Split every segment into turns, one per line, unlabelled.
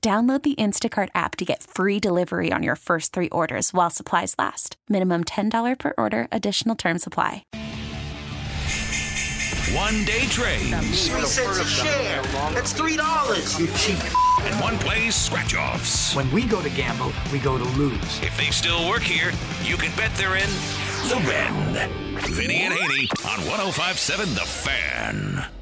Download the Instacart app to get free delivery on your first three orders while supplies last. Minimum $10 per order, additional term supply.
One day trades.
Three cents a share. That's three dollars. You cheap.
And one plays scratch offs.
When we go to gamble, we go to lose.
If they still work here, you can bet they're in the Bend. Vinny and Haney on 1057 The Fan.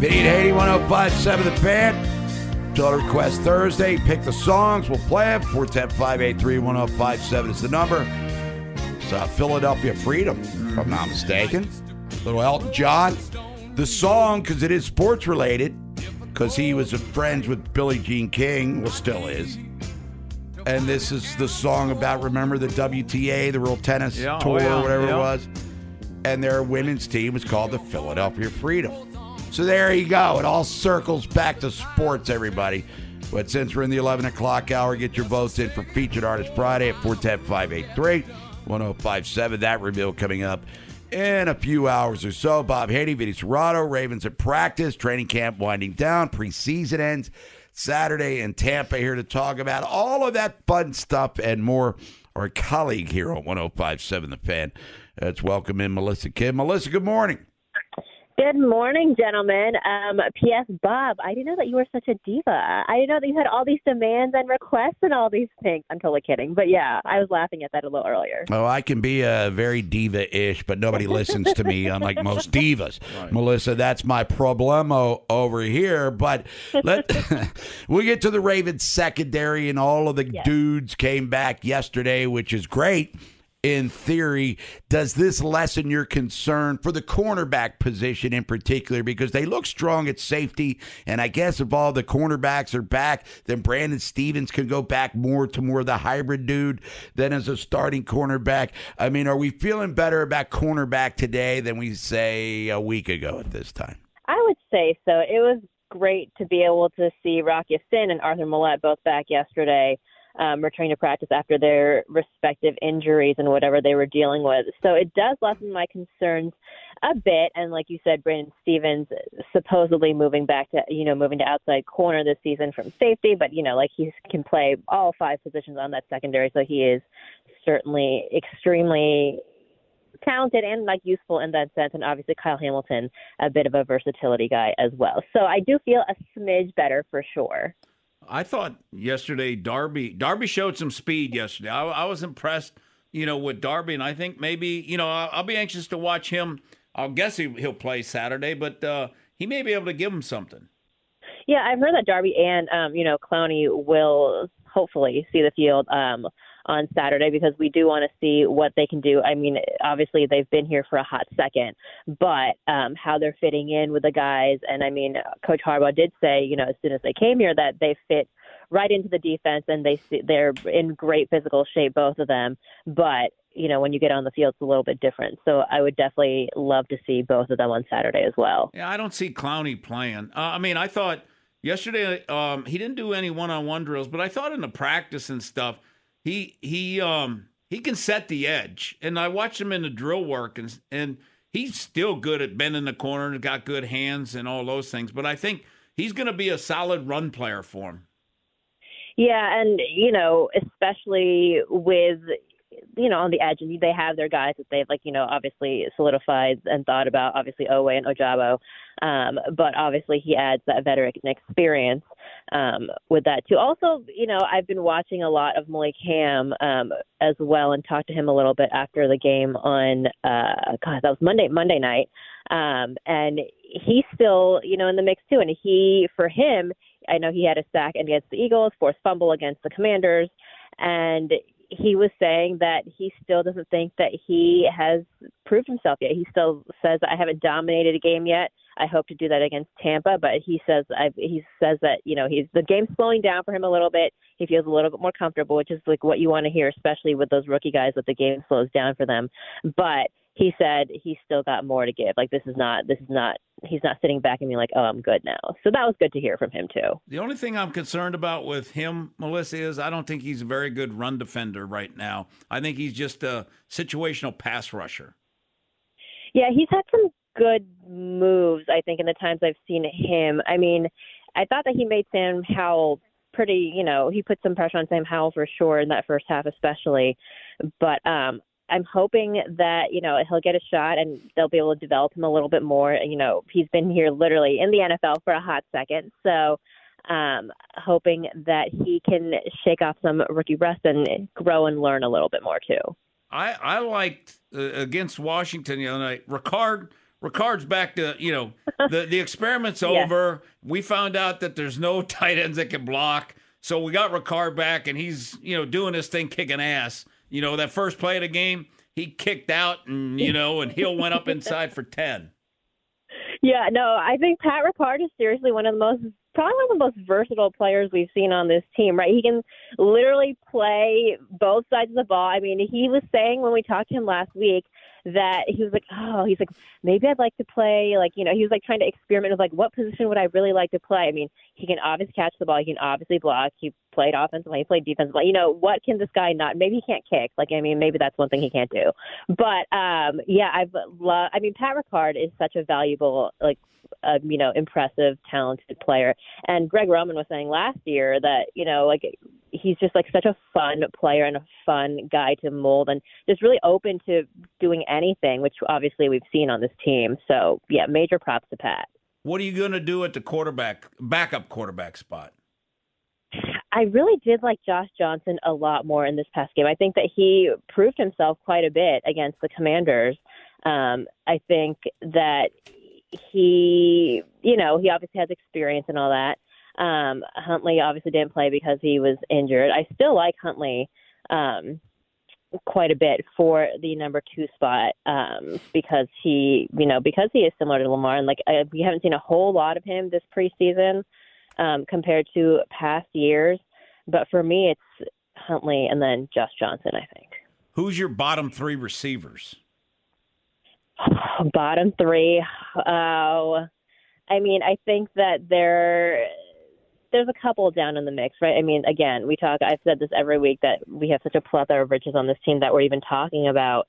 Vinny and Haney, 1057 The Fan. Total Request Thursday. Pick the songs. We'll play them. 410 583 1057 is the number. It's uh, Philadelphia Freedom, if I'm not mistaken. Little Elton John. The song, because it is sports related, because he was friends with Billie Jean King, well, still is. And this is the song about, remember the WTA, the World Tennis
Yeah, oh,
Tour,
yeah,
or whatever
yeah.
it was? And their women's team was called the Philadelphia Freedom. So there you go. It all circles back to sports, everybody. But since we're in the 11 o'clock hour, get your votes in for Featured Artist Friday at 410 583 1057. That reveal coming up in a few hours or so. Bob Haney, Vinny Cerrato, Ravens at practice, training camp winding down, preseason ends Saturday in Tampa here to talk about all of that fun stuff and more. Our colleague here on 1057 The Fan. Let's welcome in Melissa Kim. Melissa, good morning.
Good morning, gentlemen. Um, P.S. Bob, I didn't know that you were such a diva. I didn't know that you had all these demands and requests and all these things. I'm totally kidding, but yeah, I was laughing at that a little earlier.
Oh, I can be a very diva-ish, but nobody listens to me, unlike most divas. Melissa, that's my problemo over here. But let we'll get to the Ravens secondary, and all of the dudes came back yesterday, which is great. In theory, does this lessen your concern for the cornerback position in particular? Because they look strong at safety, and I guess if all the cornerbacks are back, then Brandon Stephens can go back more to more of the hybrid dude than as a starting cornerback. I mean, are we feeling better about cornerback today than we say a week ago at this time?
I would say so. It was great to be able to see Rock Ya-Sin and Arthur Maulet both back yesterday, um, returning to practice after their respective injuries and whatever they were dealing with. So it does lessen my concerns a bit. And like you said, Brandon Stephens supposedly moving back to, you know, moving to outside corner this season from safety, but, you know, like he can play all five positions on that secondary. So he is certainly extremely talented and like useful in that sense and obviously Kyle Hamilton a bit of a versatility guy as well. So I do feel a smidge better for sure.
I thought yesterday Darby Darby showed some speed yesterday. I, I was impressed, you know, with Darby, and I think maybe you know I'll, I'll be anxious to watch him. I'll guess he, he'll play Saturday, but uh, he may be able to give him something.
Yeah, I've heard that Darby and um, you know Clowney will hopefully see the field um, on Saturday because we do want to see what they can do. I mean, obviously they've been here for a hot second, but um, how they're fitting in with the guys. And I mean, Coach Harbaugh did say, you know, as soon as they came here, that they fit right into the defense and they they're in great physical shape, both of them. But you know, when you get on the field, it's a little bit different. So I would definitely love to see both of them on Saturday as well.
Yeah, I don't see Clowney playing. Uh, I mean, I thought yesterday um, he didn't do any one-on-one drills, but I thought in the practice and stuff, he he um he can set the edge. And I watched him in the drill work, and and he's still good at bending the corner, and got good hands and all those things. But I think he's going to be a solid run player for him.
Yeah, and you know, especially with you know on the edge, and they have their guys that they've like you know obviously solidified and thought about. Obviously, Oweh and Ojabo, um, but obviously he adds that veteran experience um, with that too. Also, you know, I've been watching a lot of Malik Hamm um, as well, and talked to him a little bit after the game on uh, God, that was Monday Monday night, um, and he's still you know in the mix too. And he for him, I know he had a sack against the Eagles, forced fumble against the Commanders, and he was saying that he still doesn't think that he has proved himself yet. He still says I haven't dominated a game yet. I hope to do that against Tampa, but he says I, he says that you know he's the game's slowing down for him a little bit. He feels a little bit more comfortable, which is like what you want to hear, especially with those rookie guys that the game slows down for them. But he said he's still got more to give. Like this is not this is not he's not sitting back and being like, oh, I'm good now. So that was good to hear from him too.
The only thing I'm concerned about with him, Melissa, is I don't think he's a very good run defender right now. I think he's just a situational pass rusher.
Yeah, he's had some good moves, I think, in the times I've seen him. I mean, I thought that he made Sam Howell pretty, you know, he put some pressure on Sam Howell for sure in that first half, especially. But um, I'm hoping that you know he'll get a shot and they'll be able to develop him a little bit more. You know, he's been here literally in the NFL for a hot second, so um, hoping that he can shake off some rookie rust and grow and learn a little bit more too.
I I liked uh, against Washington the other night. Ricard Ricard's back to you know the the experiment's
Yeah.
over. We found out that there's no tight ends that can block, so we got Ricard back, and he's you know doing his thing, kicking ass. You know that first play of the game, he kicked out, and you know, and Hill went up inside for ten.
Yeah, no, I think Pat Ricard is seriously one of the most, probably one of the most versatile players we've seen on this team, right? He can literally play both sides of the ball. I mean, he was saying when we talked to him last week that he was like, oh, he's like, maybe I'd like to play, like, you know, he was like trying to experiment with like, what position would I really like to play? I mean, he can obviously catch the ball, he can obviously block, he played offensively, he played defensively. You know, what can this guy not? Maybe he can't kick. Like, I mean, maybe that's one thing he can't do. But um, yeah, I've loved. I mean, Pat Ricard is such a valuable, like, uh, you know, impressive, talented player. And Greg Roman was saying last year that you know, like, he's just like such a fun player and a fun guy to mold, and just really open to doing anything, which obviously we've seen on this team. So yeah, major props to Pat.
What are you going to do at the quarterback backup quarterback spot?
I really did like Josh Johnson a lot more in this past game. I think that he proved himself quite a bit against the Commanders. Um, I think that he, you know, he obviously has experience and all that. Um, Huntley obviously didn't play because he was injured. I still like Huntley um, quite a bit for the number two spot um, because he, you know, because he is similar to Lamar, and like I, we haven't seen a whole lot of him this preseason um, compared to past years. But for me, it's Huntley and then Josh Johnson. I think
Who's your bottom three receivers?
bottom three. Oh, I mean, I think that there there's a couple down in the mix, right? I mean, again, we talk. I've said this every week that we have such a plethora of riches on this team that we're even talking about,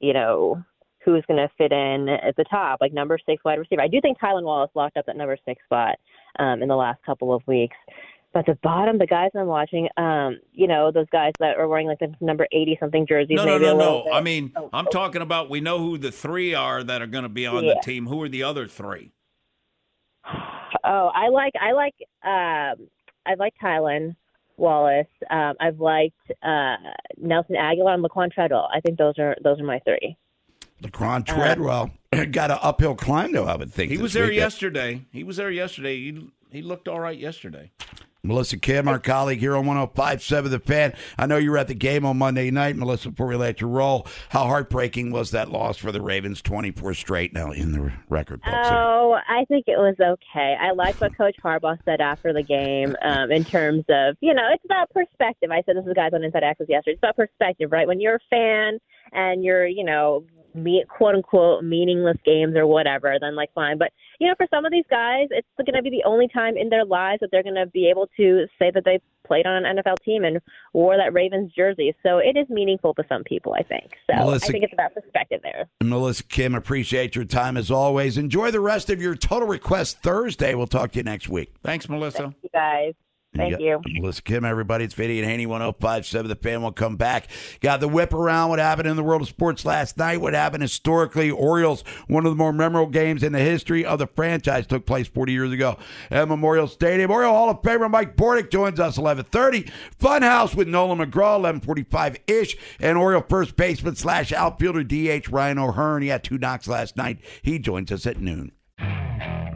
you know, who's going to fit in at the top, like number six wide receiver. I do think Tylan Wallace locked up that number six spot um, in the last couple of weeks. But the bottom, the guys I'm watching, um, you know, those guys that are wearing like the number eighty something jerseys.
No, no, no, no.
bit.
I mean,
Oh,
I'm talking about we know who the three are that are going to be on
Yeah.
the team. Who are the other three?
Oh, I like I like um I like Tylan Wallace. Um I've liked uh Nelson Agholor and Laquon Treadwell. I think those are those are my three.
Laquon Treadwell got an uphill climb, though, I would think.
He was there
weekend.
yesterday. He was there yesterday. He, he looked all right yesterday.
Melissa Kim, our colleague here on 105.7 The Fan. I know you were at the game on Monday night, Melissa, before we let you roll. How heartbreaking was that loss for the Ravens, 24 straight now in the record books? here.
Oh, I think it was okay. I like what Coach Harbaugh said after the game um, in terms of, you know, it's about perspective. I said this is the guys on Inside Access yesterday. It's about perspective, right? When you're a fan and you're, you know, me, quote unquote meaningless games or whatever, then like fine. But you know, for some of these guys, it's going to be the only time in their lives that they're going to be able to say that they played on an NFL team and wore that Ravens jersey. So it is meaningful to some people, I think. So
Melissa-
I think it's about perspective there.
Melissa Kim, appreciate your time as always. Enjoy the rest of your Total Request Thursday. We'll talk to you next week.
Thanks, Melissa.
You guys. Thank you.
Melissa Kim, everybody. It's Vinny and Haney 1057. The fan will come back. Got the whip around what happened in the world of sports last night, what happened historically. Orioles, one of the more memorable games in the history of the franchise, took place 40 years ago at Memorial Stadium. Oriole Hall of Famer Mike Bordick joins us 1130. Funhouse with Nolan McGraw, 1145-ish. And Oriole first baseman slash outfielder DH Ryan O'Hearn. He had two knocks last night. He joins us at noon.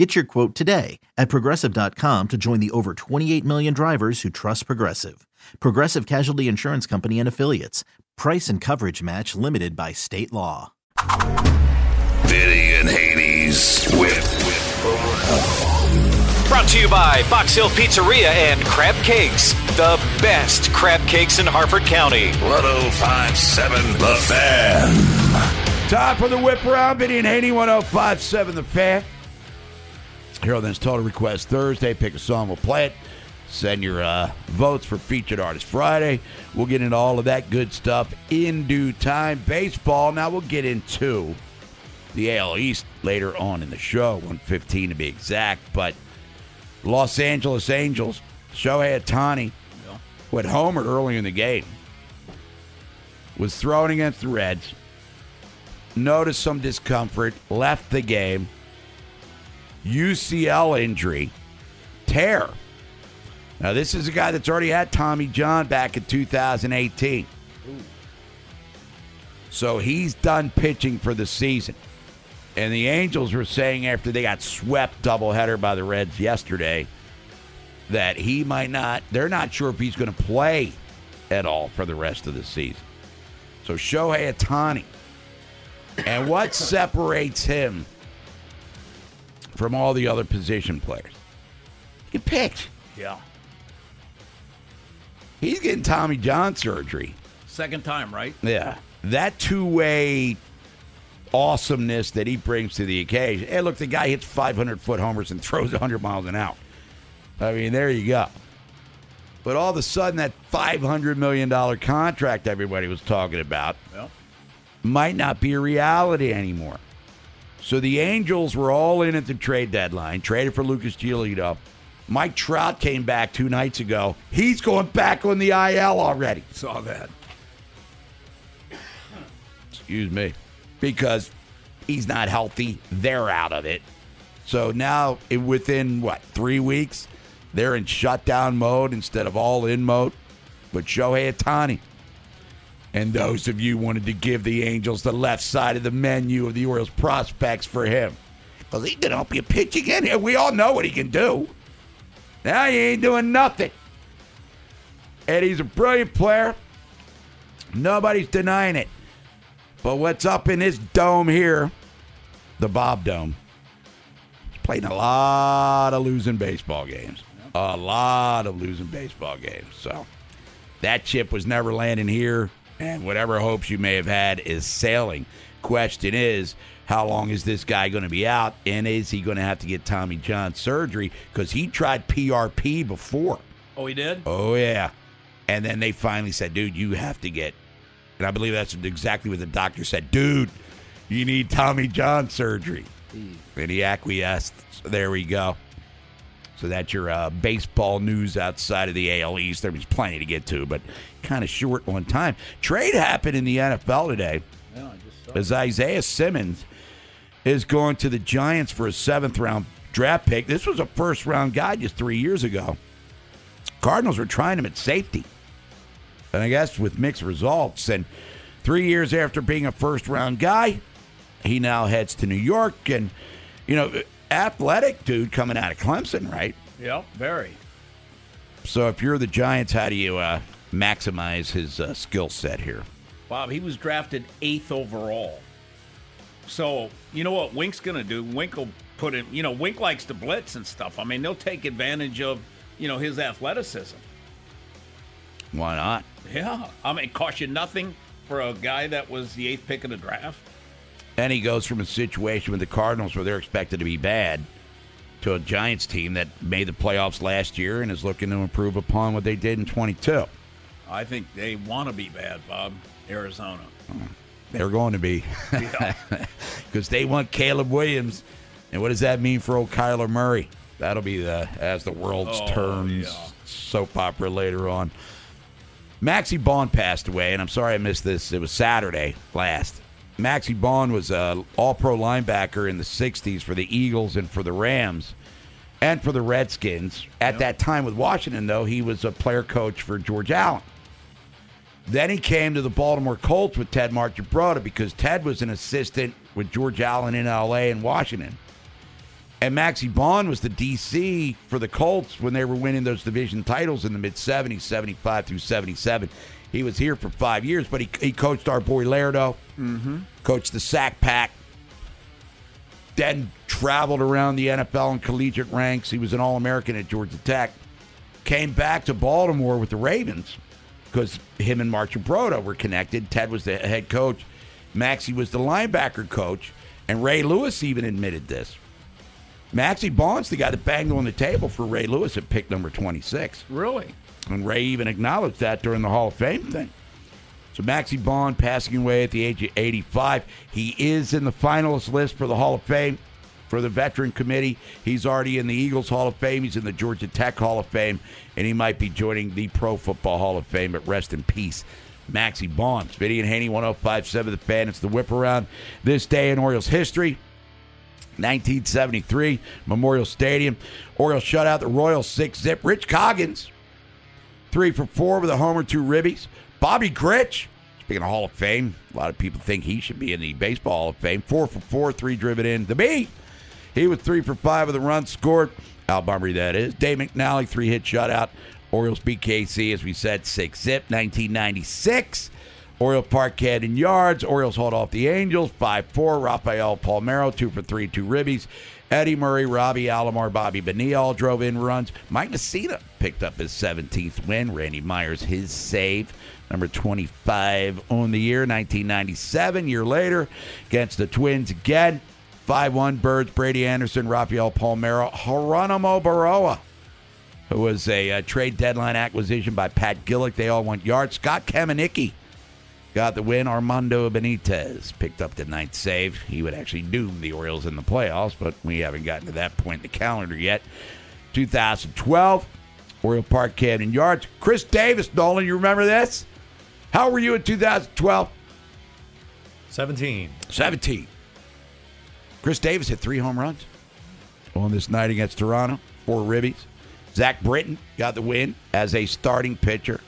Get your quote today at progressive.com to join the over 28 million drivers who trust Progressive. Progressive Casualty Insurance Company and Affiliates. Price and coverage match limited by state law.
Vinny and Haney's whip.
Brought to you by Box Hill Pizzeria and Crab Cakes, the best crab cakes in Harford County.
1057 The Fan.
Time for the whip around. Vinny and Haney 1057 The Fan. Here on this Total Request Thursday. Pick a song, we'll play it. Send your uh, votes for Featured Artist Friday. We'll get into all of that good stuff in due time. Baseball, now we'll get into the AL East later on in the show, 115 to be exact. But Los Angeles Angels, Shohei Ohtani, who had homered early in the game, was thrown against the Reds, noticed some discomfort, left the game. UCL injury, tear. Now, this is a guy that's already had Tommy John back in 2018. So he's done pitching for the season. And the Angels were saying after they got swept doubleheader by the Reds yesterday that he might not, they're not sure if he's going to play at all for the rest of the season. So Shohei Ohtani. And what separates him from all the other position players? He can pitch.
Yeah.
He's getting Tommy John surgery.
Second time, right?
Yeah. That two way awesomeness that he brings to the occasion. Hey, look, the guy hits 500 foot homers and throws 100 miles an hour. I mean, there you go. But all of a sudden, that $500 million contract everybody was talking about
Well,
might not be a reality anymore. So the Angels were all in at the trade deadline, traded for Lucas Giolito. Mike Trout came back two nights ago. He's going back on the IL already.
saw that.
Excuse me. Because he's not healthy. They're out of it. So now, within what, three weeks, they're in shutdown mode instead of all in mode. But Shohei Ohtani. And those of you wanted to give the Angels the left side of the menu of the Orioles prospects for him. Because he can help you pitch again. here. We all know what he can do. Now he ain't doing nothing. And he's a brilliant player. Nobody's denying it. But what's up in this dome here, the Bob Dome, he's playing a lot of losing baseball games. A lot of losing baseball games. So that chip was never landing here, and whatever hopes you may have had is sailing. Question is, how long is this guy going to be out, and is he going to have to get Tommy John surgery? Because he tried PRP before.
Oh, he did?
Oh yeah. And then they finally said, dude, you have to get and I believe that's exactly what the doctor said, dude, you need Tommy John surgery. And he acquiesced. So there we go. So that's your uh, baseball news outside of the AL East. There was plenty to get to, but kind of short on time. Trade happened in the NFL today as Isaiah Simmons is going to the Giants for a seventh round draft pick. This was a first round guy just three years ago. Cardinals were trying him at safety. And I guess with mixed results. And three years after being a first round guy, he now heads to New York. And, you know, athletic dude coming out of Clemson, right?
Yep, very.
So if you're the Giants, how do you uh, maximize his uh, skill set here?
Bob, he was drafted eighth overall. So you know what Wink's going to do? Wink will put him. You know, Wink likes to blitz and stuff. I mean, they'll take advantage of you know his athleticism.
Why not?
Yeah, I mean, it cost you nothing for a guy that was the eighth pick in the draft.
And he goes from a situation with the Cardinals where they're expected to be bad to a Giants team that made the playoffs last year and is looking to improve upon what they did in 22.
I think they want to be bad, Bob. Arizona. Hmm.
They're going to be because they want Caleb Williams. And what does that mean for old Kyler Murray? That'll be the as the world
Oh,
turns
yeah.
soap opera later on. Maxie Baughan passed away, and I'm sorry I missed this. It was Saturday last. Maxie Baughan was a All-Pro linebacker in the '60s for the Eagles and for the Rams, and for the Redskins. At that time with Washington, though, he was a player coach for George Allen. Then he came to the Baltimore Colts with Ted Marchibroda because Ted was an assistant with George Allen in LA and Washington. And Maxie Baughan was the DC for the Colts when they were winning those division titles in the mid 70s, 75 through 77. He was here for five years, but he, he coached our boy Lairdo,
Mm-hmm.
coached the Sack Pack, then traveled around the NFL and collegiate ranks. He was an All American at Georgia Tech. Came back to Baltimore with the Ravens because him and Marchibroda were connected. Ted was the head coach, Maxie was the linebacker coach, and Ray Lewis even admitted this. Maxie Baughan's the guy that banged on the table for Ray Lewis at pick number 26.
Really?
And Ray even acknowledged that during the Hall of Fame thing. So Maxie Baughan passing away at the age of 85. He is in the finalist list for the Hall of Fame for the Veteran Committee. He's already in the Eagles Hall of Fame. He's in the Georgia Tech Hall of Fame. And he might be joining the Pro Football Hall of Fame. But rest in peace, Maxie Baughan. Vinny and Haney, 1057 The Fan. It's the whip around this day in Orioles history. 1973, Memorial Stadium. Orioles shut out the Royals 6 zip. Rich Coggins, three for four with a homer, two ribbies. Bobby Grich, speaking of Hall of Fame, a lot of people think he should be in the Baseball Hall of Fame. Four for four, three driven in. The B, he was three for five with a run scored. Al Bumbry, that is. Dave McNally, three hit shutout. Orioles beat KC, as we said, six zip. 1996. Oriole Park Camden Yards. Orioles hold off the Angels 5 4. Rafael Palmeiro, 2 for 3, 2 ribbies. Eddie Murray, Robbie Alomar, Bobby Bonilla all drove in runs. Mike Mussina picked up his 17th win. Randy Myers, his save. Number 25 on the year, 1997. Year later, against the Twins again. 5 1 Birds, Brady Anderson, Rafael Palmeiro, Geronimo Berroa who was a uh, trade deadline acquisition by Pat Gillick. They all went yards. Scott Kamieniecki got the win. Armando Benitez picked up the ninth save. He would actually doom the Orioles in the playoffs, but we haven't gotten to that point in the calendar yet. 2012, Oriole Park Camden Yards. Chris Davis, Nolan, you remember this? How were you in 2012?
17.
17. Chris Davis hit three home runs on this night against Toronto, four ribbies. Zach Britton got the win as a starting pitcher.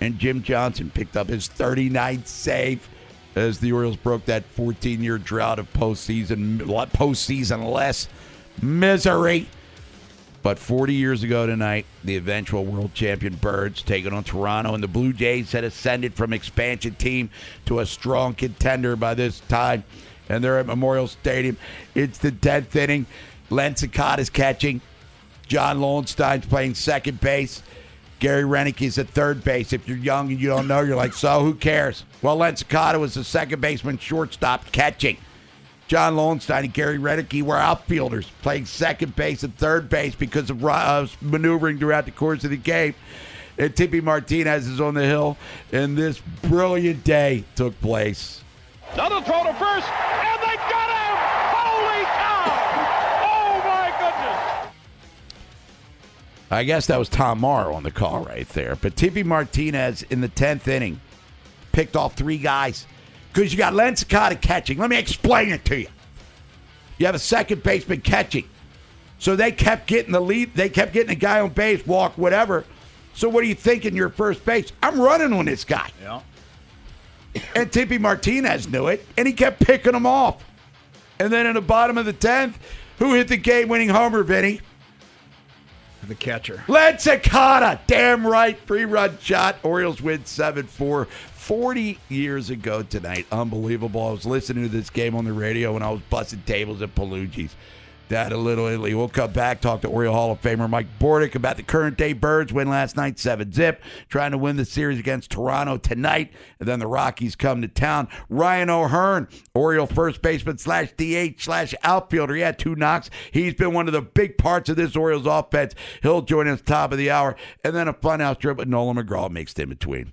And Jim Johnson picked up his 39th save as the Orioles broke that 14 year drought of postseason, postseason less misery. But 40 years ago tonight, the eventual world champion Birds taking on Toronto, and the Blue Jays had ascended from expansion team to a strong contender by this time. And they're at Memorial Stadium. It's the 10th inning. Lenn Sakata is catching. John Lowenstein's playing second base. Gary Roenicke is at third base. If you're young and you don't know, you're like, so who cares? Well, Lenn Sakata was the second baseman, shortstop, catching. John Lowenstein and Gary Roenicke were outfielders, playing second base and third base because of uh, maneuvering throughout the course of the game. And Tippy Martinez is on the hill, and this brilliant day took place.
Another throw to first, and they got him! Holy cow! Oh my goodness!
I guess that was Tom Marr on the call right there. But Tippy Martinez in the 10th inning picked off three guys because you got Lenn Sakata catching. Let me explain it to you. You have a second baseman catching. So they kept getting the lead. They kept getting a guy on base, walk, whatever. So what are you thinking? Your first base? I'm running on this guy.
Yeah.
And Tippy Martinez knew it, and he kept picking them off. And then in the bottom of the tenth, who hit the game-winning homer, Vinny?
The catcher.
Lenn Sakata. Damn right. Free-run shot. Orioles win 7-4. 40 years ago tonight. Unbelievable. I was listening to this game on the radio when I was busting tables at Palucci's. That a little Italy. We'll come back, talk to Oriole Hall of Famer Mike Bordick about the current day Birds win last night, 7 zip, trying to win the series against Toronto tonight. And then the Rockies come to town. Ryan O'Hearn, Oriole first baseman slash DH slash outfielder. He had two knocks. He's been one of the big parts of this Orioles offense. He'll join us top of the hour. And then a funhouse trip with Nolan McGraw mixed in between.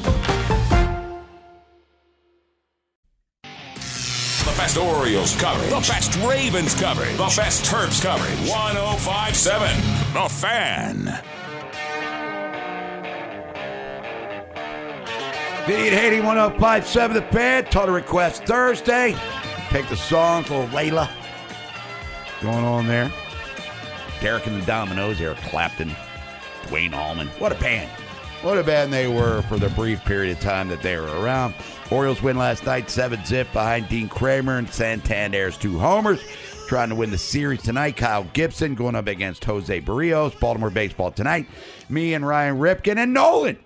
Best Orioles coverage. The best Ravens coverage. The best Terps coverage. 1057. The Fan.
Vinny and Haney 1057 The Fan. Total Request Thursday. Pick the song for Layla. Going on there. Derek and the Dominos, Eric Clapton, Duane Allman. What a band. What a band they were for the brief period of time that they were around. Orioles win last night, 7 zip behind Dean Kremer and Santander's two homers. Trying to win the series tonight. Kyle Gibson going up against Jose Berrios. Baltimore Baseball tonight. Me and Ryan Ripken and Nolan.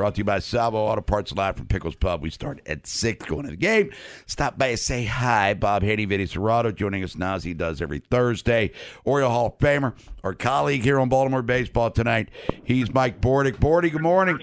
Brought to you by Salvo Auto Parts Live from Pickles Pub. We start at 6 going to the game. Stop by and say hi. Bob Haney, Vinny Cerrato joining us now as he does every Thursday. Oriole Hall of Famer, our colleague here on Baltimore Baseball tonight. He's Mike Bordick. Bordy, good morning.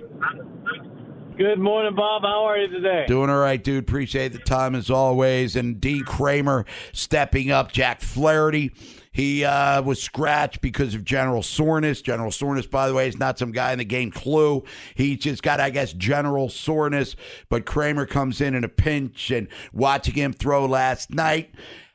Good morning, Bob. How are you today?
Doing all right, dude. Appreciate the time as always. And Dean Kremer stepping up. Jack Flaherty. He uh, was scratched because of general soreness. General soreness, by the way, is not some guy in the game clue. He just got, I guess, general soreness. But Kremer comes in in a pinch and watching him throw last night.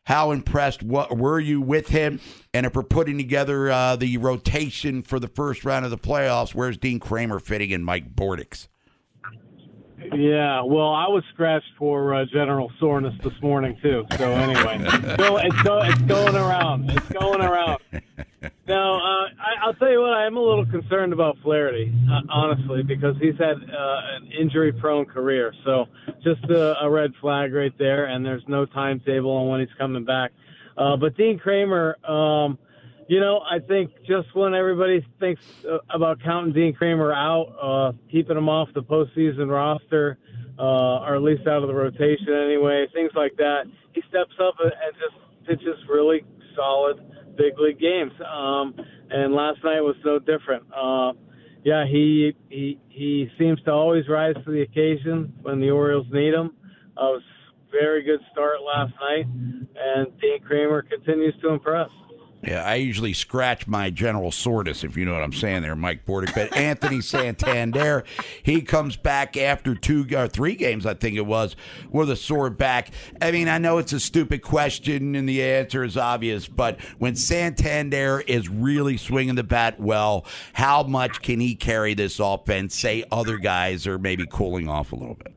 How impressed were you with him? And if we're putting together uh, the rotation for the first round of the playoffs, where's Dean Kremer fitting in Mike Bordick's?
Yeah, well, I was scratched for uh, general soreness this morning too. So anyway, so it's, go, it's going around. It's going around. Now, uh, I, I'll tell you what, I am a little concerned about Flaherty, uh, honestly, because he's had uh, an injury-prone career. So just a, a red flag right there, and there's no timetable on when he's coming back. Uh, but Dean Kremer. Um, you know, I think just when everybody thinks uh, about counting Dean Kremer out, uh, keeping him off the postseason roster, uh, or at least out of the rotation anyway, things like that, he steps up and just pitches really solid big league games. Um, and last night was no different. Uh, yeah, he he he seems to always rise to the occasion when the Orioles need him. Uh, it was a very good start last night, and Dean Kremer continues to impress.
Yeah, I usually scratch my general soreness, if you know what I'm saying there, Mike Bordick. But Anthony Santander, he comes back after two or three games, I think it was, with a sore back. I mean, I know it's a stupid question and the answer is obvious, but when Santander is really swinging the bat well, how much can he carry this offense? Say other guys are maybe cooling off a little bit.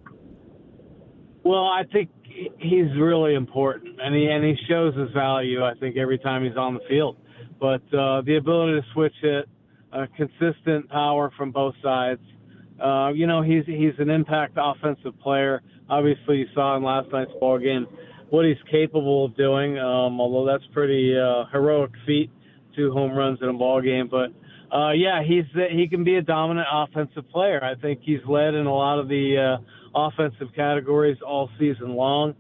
Well, I think he's really important, and he and he shows his value. I think every time he's on the field, but uh, the ability to switch it, uh, consistent power from both sides, Uh, you know, he's he's an impact offensive player. Obviously, you saw in last night's ball game what he's capable of doing. Um, although that's pretty uh, heroic feat, two home runs in a ball game. But uh, yeah, he's he can be a dominant offensive player. I think he's led in a lot of the uh, offensive categories all season long.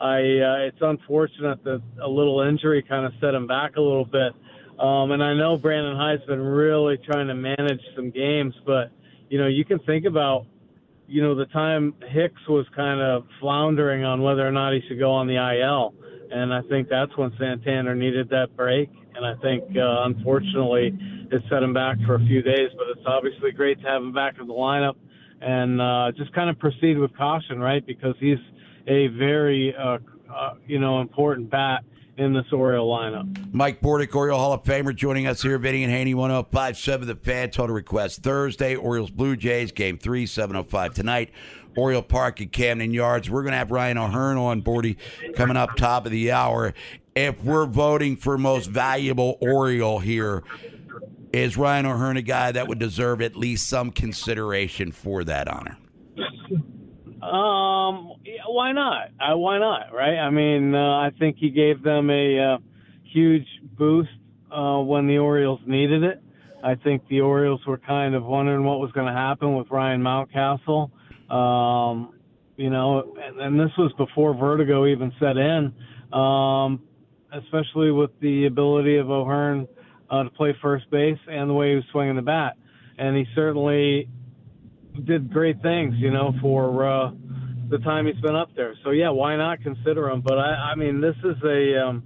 I uh, it's unfortunate that a little injury kind of set him back a little bit. Um, and I know Brandon Hyde's been really trying to manage some games, but you know you can think about you know the time Hicks was kind of floundering on whether or not he should go on the IL, and I think that's when Santander needed that break. And I think uh, unfortunately it set him back for a few days, but it's obviously great to have him back in the lineup and uh, just kind of proceed with caution, right? Because he's a very uh, uh, you know important bat in this Oriole lineup.
Mike Bordick, Oriole Hall of Famer, joining us here, Vinny and Haney, 1057 The Fan. Total request Thursday, Orioles Blue Jays, game three, 705 tonight. Oriole Park at Camden Yards. We're going to have Ryan O'Hearn on, Bordy, coming up top of the hour. If we're voting for most valuable Oriole here, is Ryan O'Hearn a guy that would deserve at least some consideration for that honor?
Um, why not? Uh, why not? Right? I mean, uh, I think he gave them a uh, huge boost uh, when the Orioles needed it. I think the Orioles were kind of wondering what was going to happen with Ryan Mountcastle. Um, you know, and, and this was before Vertigo even set in, um, especially with the ability of O'Hearn uh, to play first base and the way he was swinging the bat. And he certainly did great things, you know, for uh, the time he's been up there. So yeah, why not consider him? But I, I mean, this is a, um,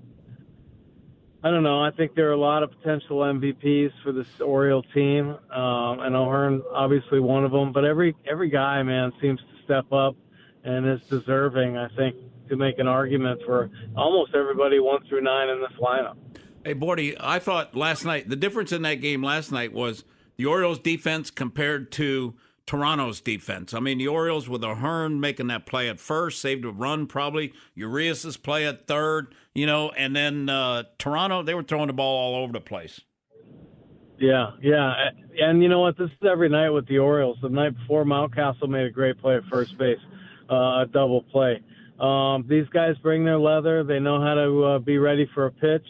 I don't know. I think there are a lot of potential MVPs for this Oriole team, um, and O'Hearn obviously one of them. But every every guy, man, seems to step up and is deserving. I think to make an argument for almost everybody one through nine in this lineup.
Hey, Bordy, I thought last night the difference in that game last night was the Orioles' defense compared to Toronto's defense. I mean, the Orioles with O'Hearn making that play at first, saved a run probably. Urias's play at third, you know, and then uh, Toronto, they were throwing the ball all over the place.
Yeah, yeah, and you know what? This is every night with the Orioles. The night before, Mountcastle made a great play at first base, uh, a double play. Um, these guys bring their leather. They know how to uh, be ready for a pitch.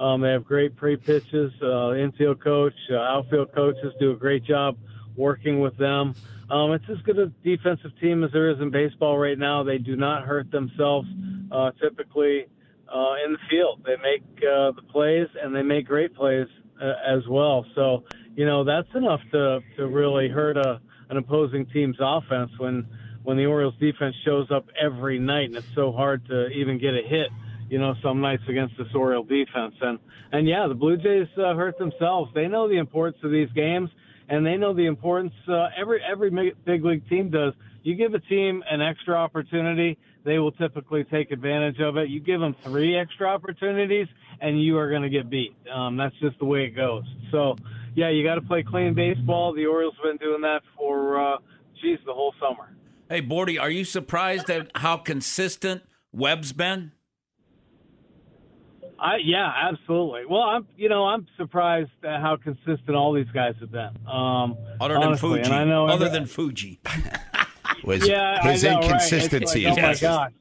Um, they have great pre-pitches. Uh, infield coach, uh, outfield coaches do a great job working with them. Um, it's as good a defensive team as there is in baseball right now. They do not hurt themselves uh, typically uh, in the field. They make uh, the plays and they make great plays uh, as well. So you know that's enough to to really hurt a an opposing team's offense when when the Orioles defense shows up every night and it's so hard to even get a hit. You know, some nights against this Oriole defense, and and yeah, the Blue Jays uh, hurt themselves. They know the importance of these games and they know the importance. Uh, every every big league team does. You give a team an extra opportunity, they will typically take advantage of it. You give them three extra opportunities, and you are going to get beat. Um, that's just the way it goes. So, yeah, you got to play clean baseball. The Orioles have been doing that for, uh, geez, the whole summer.
Hey, Bordy, are you surprised at how consistent Webb's been?
I, yeah, absolutely. Well, I'm, you know, I'm surprised at how consistent all these guys have been. Um,
other than honestly, Fuji, I know other every, than Fuji,
was yeah, his know, inconsistency.
Right? Like, oh my gosh!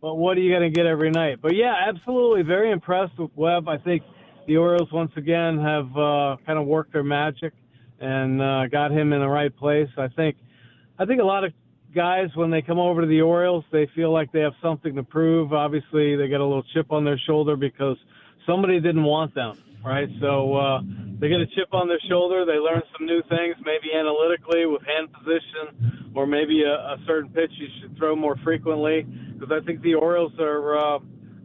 But what are you going to get every night? But yeah, absolutely, very impressed with Webb. I think the Orioles once again have uh, kind of worked their magic and uh, got him in the right place. I think, I think a lot of guys when they come over to the Orioles, they feel like they have something to prove. Obviously, they get a little chip on their shoulder because somebody didn't want them, right? So uh, they get a chip on their shoulder. They learn some new things, maybe analytically with hand position, or maybe a, a certain pitch you should throw more frequently. Because I think the Orioles are uh,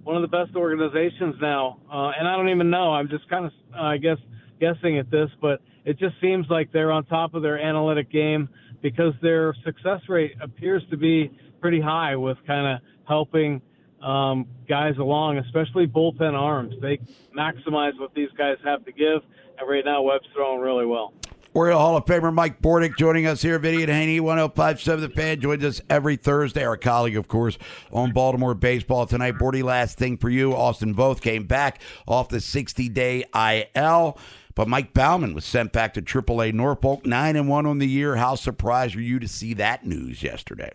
one of the best organizations now, uh, and I don't even know. I'm just kind of, I guess, guessing at this, but it just seems like they're on top of their analytic game because their success rate appears to be pretty high with kind of helping um, guys along, especially bullpen arms. They maximize what these guys have to give, and right now Webb's throwing really well.
Oriole Hall of Famer Mike Bordick joining us here. Vinny and Haney, 1057 The Fan, joins us every Thursday. Our colleague, of course, on Baltimore Baseball tonight. Bordy, last thing for you. Austin Voth came back off the 60 day IL. But Mike Baumann was sent back to AAA Norfolk, nine and one on the year. How surprised were you to see that news yesterday?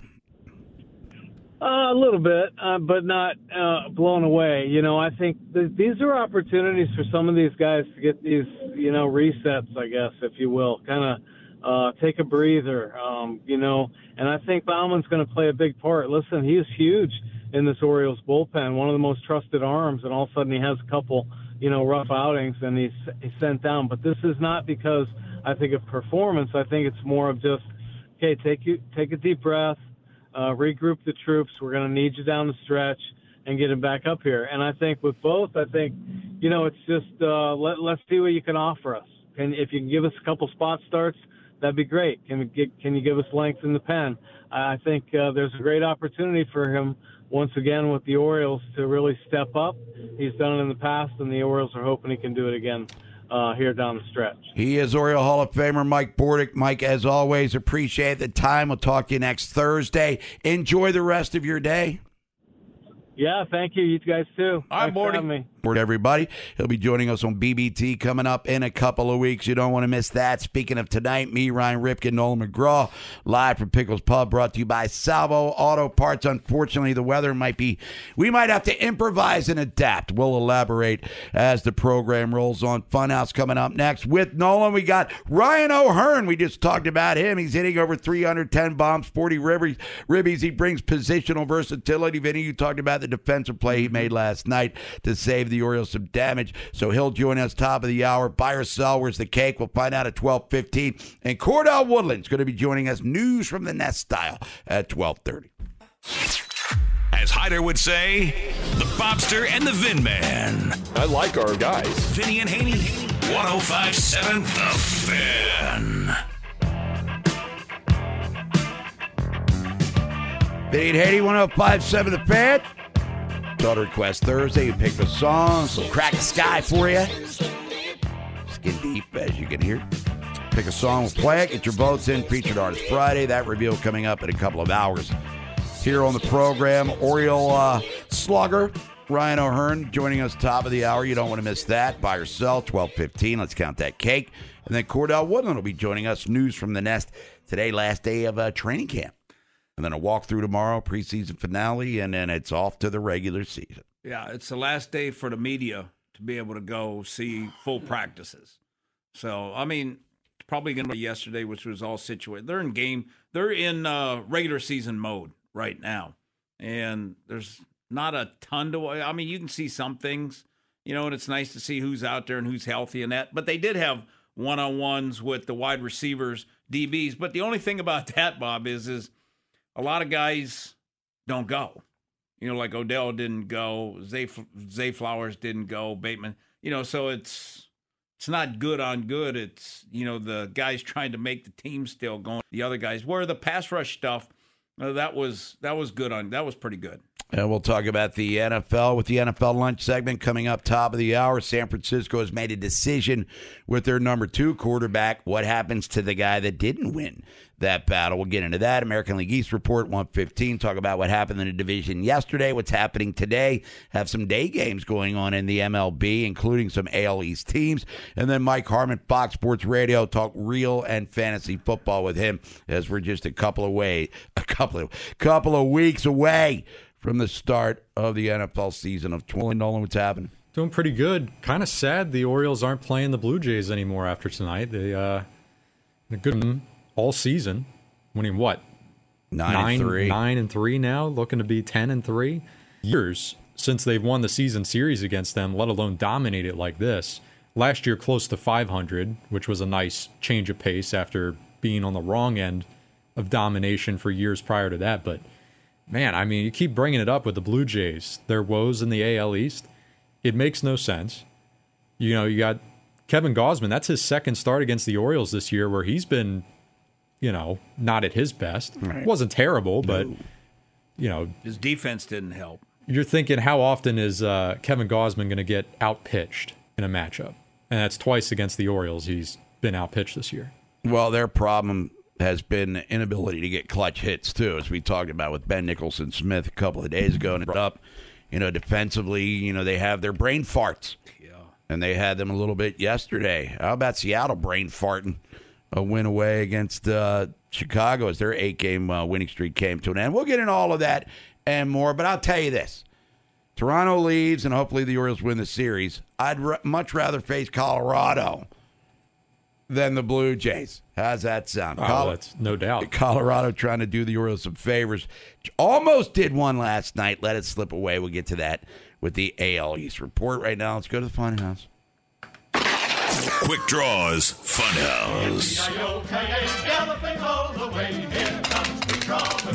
Uh, a little bit, uh, but not uh, blown away. You know, I think th- these are opportunities for some of these guys to get these, you know, resets, I guess, if you will, kind of uh, take a breather. Um, you know, and I think Baumann's going to play a big part. Listen, he's huge in this Orioles bullpen, one of the most trusted arms, and all of a sudden he has a couple, you know, rough outings and he's he's sent down. But this is not because I think of performance. I think it's more of just, okay, take you take a deep breath uh, regroup the troops. We're going to need you down the stretch and get him back up here. And I think with both, I think, you know, it's just uh, let, let's see what you can offer us. And if you can give us a couple spot starts, that'd be great. Can, get, can you give us length in the pen? I think uh, there's a great opportunity for him once again with the Orioles to really step up. He's done it in the past, and the Orioles are hoping he can do it again uh, here down the stretch.
He is Oriole Hall of Famer Mike Bordick. Mike, as always, appreciate the time. We'll talk to you next Thursday. Enjoy the rest of your day.
Yeah, thank you. You guys too.
All right,
Morty.
For everybody, he'll be joining us on BBT coming up in a couple of weeks. You don't want to miss that. Speaking of tonight, me, Ryan Ripken, Nolan McGraw, live from Pickles Pub, brought to you by Salvo Auto Parts. Unfortunately, the weather might be, we might have to improvise and adapt. We'll elaborate as the program rolls on. Funhouse coming up next with Nolan. We got Ryan O'Hearn. We just talked about him. He's hitting over 310 bombs, 40 ribbies. ribbies. He brings positional versatility. Vinny, you talked about the defensive play he made mm-hmm. last night to save the Orioles some damage. So he'll join us top of the hour. Buy or sell, where's the cake? We'll find out at 12.15. And Cordell Woodland's going to be joining us. News from the Nest style at 12.30.
As Hyder would say, the Bobster and the Vin Man.
I like our guys.
Vinny and Haynie, 1057 The Fan.
Vinny and Haynie, 1057 The Fan. Daughter Request Thursday. You pick the song, so crack the sky for you. Skin deep, as you can hear. Pick a song, we'll play it. Get your votes in. Featured Artist Friday. That reveal coming up in a couple of hours. Here on the program, Oriole uh, Slugger, Ryan O'Hearn joining us top of the hour. You don't want to miss that. Buy or sell, 1215. Let's count that cake. And then Cordell Woodland will be joining us. News from the Nest today, last day of uh, training camp. And then a walkthrough tomorrow, preseason finale, and then it's off to the regular season.
Yeah, it's the last day for the media to be able to go see full practices. So, I mean, it's probably going to be yesterday, which was all situated. They're in game, they're in uh, regular season mode right now. And there's not a ton to, I mean, you can see some things, you know, and it's nice to see who's out there and who's healthy and that. But they did have one on ones with the wide receivers, DBs. But the only thing about that, Bob, is, is, a lot of guys don't go. You know, like Odell didn't go, Zay, Zay Flowers didn't go, Bateman. You know, so it's it's not good on good. It's you know the guys trying to make the team still going. The other guys, where the pass rush stuff, uh, that was that was good on that was pretty good.
And we'll talk about the NFL with the NFL lunch segment coming up top of the hour. San Francisco has made a decision with their number two quarterback. What happens to the guy that didn't win that battle? We'll get into that. American League East report 115. Talk about what happened in the division yesterday, what's happening today. Have some day games going on in the MLB, including some AL East teams. And then Mike Harmon, Fox Sports Radio, talk real and fantasy football with him as we're just a couple of way, a couple of couple of weeks away from the start of the NFL season of 20. Nolan, what's happening?
Doing pretty good. Kind of sad the Orioles aren't playing the Blue Jays anymore after tonight. They uh, they're good all season, winning what
nine,
nine
and three,
nine and three now, looking to be ten and three. Years since they've won the season series against them, let alone dominate it like this. Last year, close to 500, which was a nice change of pace after being on the wrong end of domination for years prior to that. But man, I mean, you keep bringing it up with the Blue Jays, their woes in the AL East. It makes no sense. You know, you got Kevin Gausman. That's his second start against the Orioles this year, where he's been, you know, not at his best.
Right.
wasn't terrible, but you know,
His defense didn't help.
you're thinking how often is uh, Kevin Gausman going to get outpitched in a matchup? And that's twice against the Orioles. He's been outpitched this year.
Well, their problem has been the inability to get clutch hits too, as we talked about with Ben Nicholson Smith a couple of days ago, and it brought up, you know, defensively, you know, they have their brain farts. Yeah. and they had them a little bit yesterday. How about Seattle brain farting a win away against uh, Chicago as their eight game uh, winning streak came to an end? We'll get into all of that and more, but I'll tell you this. Toronto leaves, and hopefully the Orioles win the series. I'd r- much rather face Colorado than the Blue Jays. How's that sound?
Oh,
Col-
that's no doubt.
Colorado trying to do the Orioles some favors. Almost did one last night. Let it slip away. We'll get to that with the AL East report right now. Let's go to the Funhouse.
Quick Draws Funhouse.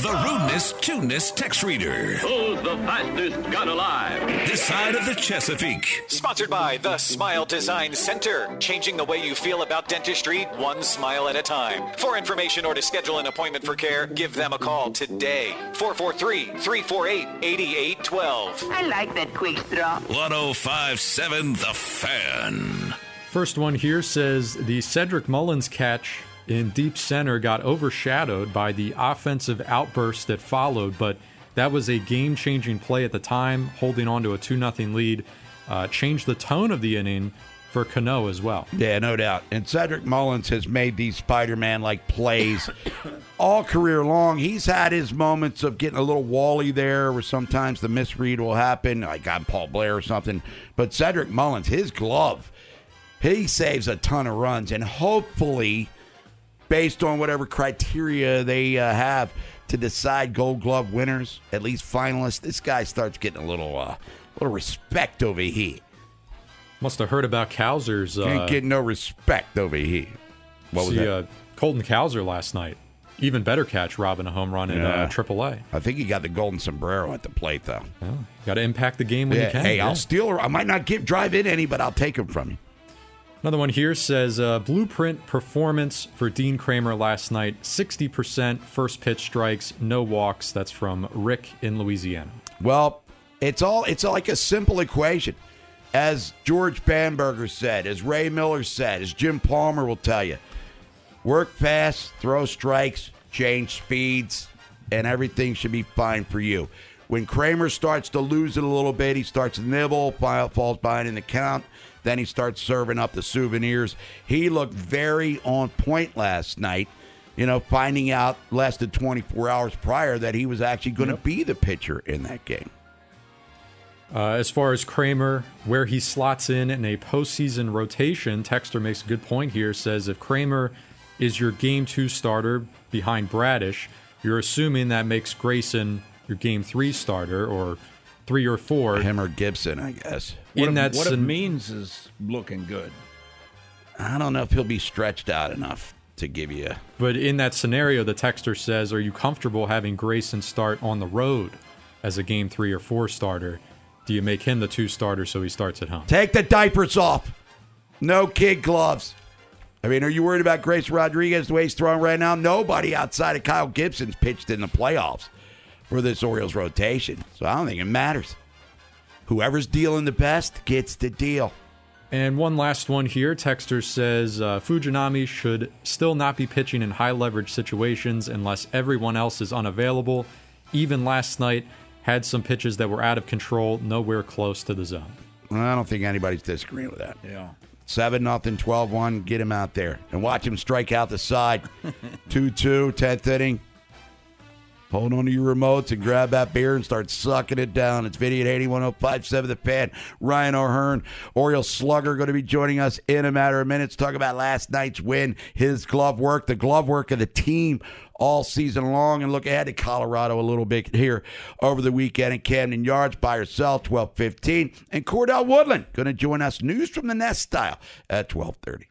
The rudeness, tuneness text reader.
Who's the fastest gun alive?
This side of the Chesapeake.
Sponsored by the Smile Design Center, changing the way you feel about dentistry one smile at a time. For information or to schedule an appointment for care, give them a call today. 443 348 8812.
I like that quick draw.
1057 The Fan.
First one here says the Cedric Mullins catch in deep center got overshadowed by the offensive outburst that followed, but that was a game changing play at the time, holding on to a 2 0 lead. Uh, changed the tone of the inning for Cano as well.
Yeah, no doubt. And Cedric Mullins has made these Spider Man like plays all career long. He's had his moments of getting a little wally there where sometimes the misread will happen, like on Paul Blair or something. But Cedric Mullins, his glove, he saves a ton of runs. And hopefully, based on whatever criteria they uh, have to decide Gold Glove winners, at least finalists, this guy starts getting a little, uh, little respect over here.
Must have heard about Cowser's. Uh,
Can't get no respect over here. What was
see,
that?
Uh, Colton Cowser last night. Even better catch, robbing a home run in
Yeah.
uh, AAA.
I think he got the golden sombrero at the plate, though.
Got to impact the game when
Yeah,
you can.
hey,
yeah.
I'll steal her. I might not give drive in any, but I'll take him from you.
Another one here says uh, blueprint performance for Dean Kremer last night 60% first pitch strikes, no walks. That's from Rick in Louisiana.
Well, it's all it's like a simple equation. As George Bamberger said, as Ray Miller said, as Jim Palmer will tell you, work fast, throw strikes, change speeds, and everything should be fine for you. When Kremer starts to lose it a little bit, he starts to nibble, falls behind in the count. Then he starts serving up the souvenirs. He looked very on point last night. You know, finding out less than 24 hours prior that he was actually going to be the pitcher in that game.
Uh, as far as Kremer, where he slots in in a postseason rotation, Texter makes a good point here. Says if Kremer is your game two starter behind Bradish, you're assuming that makes Grayson your game three starter or three or four.
Him or Gibson, I guess.
What,
In
if,
that
what if
scen-
Means is looking good?
I don't know if he'll be stretched out enough to give you.
But in that scenario, the texter says, Are you comfortable having Grayson start on the road as a game three or four starter? Do you make him the two starter so he starts at home?
Take the diapers off. No kid gloves. I mean, are you worried about Grayson Rodriguez the way he's throwing right now? Nobody outside of Kyle Gibson's pitched in the playoffs for this Orioles rotation. So I don't think it matters. Whoever's dealing the best gets the deal.
And one last one here. Texter says uh, Fujinami should still not be pitching in high leverage situations unless everyone else is unavailable. Even last night, had some pitches that were out of control, nowhere close to the zone.
I don't think anybody's disagreeing with that.
Yeah.
7 nothing, 12 1. Get him out there and watch him strike out the side. 2 2, 10th inning. Hold on to your remotes and grab that beer and start sucking it down. It's Video at 81057 The Fan. Ryan O'Hearn, Oriole Slugger, going to be joining us in a matter of minutes. Talk about last night's win, his glove work, the glove work of the team all season long, and look ahead to Colorado a little bit here over the weekend in Camden Yards by yourself, 1215. And Cordell Woodland going to join us, news from the nest style, at 1230.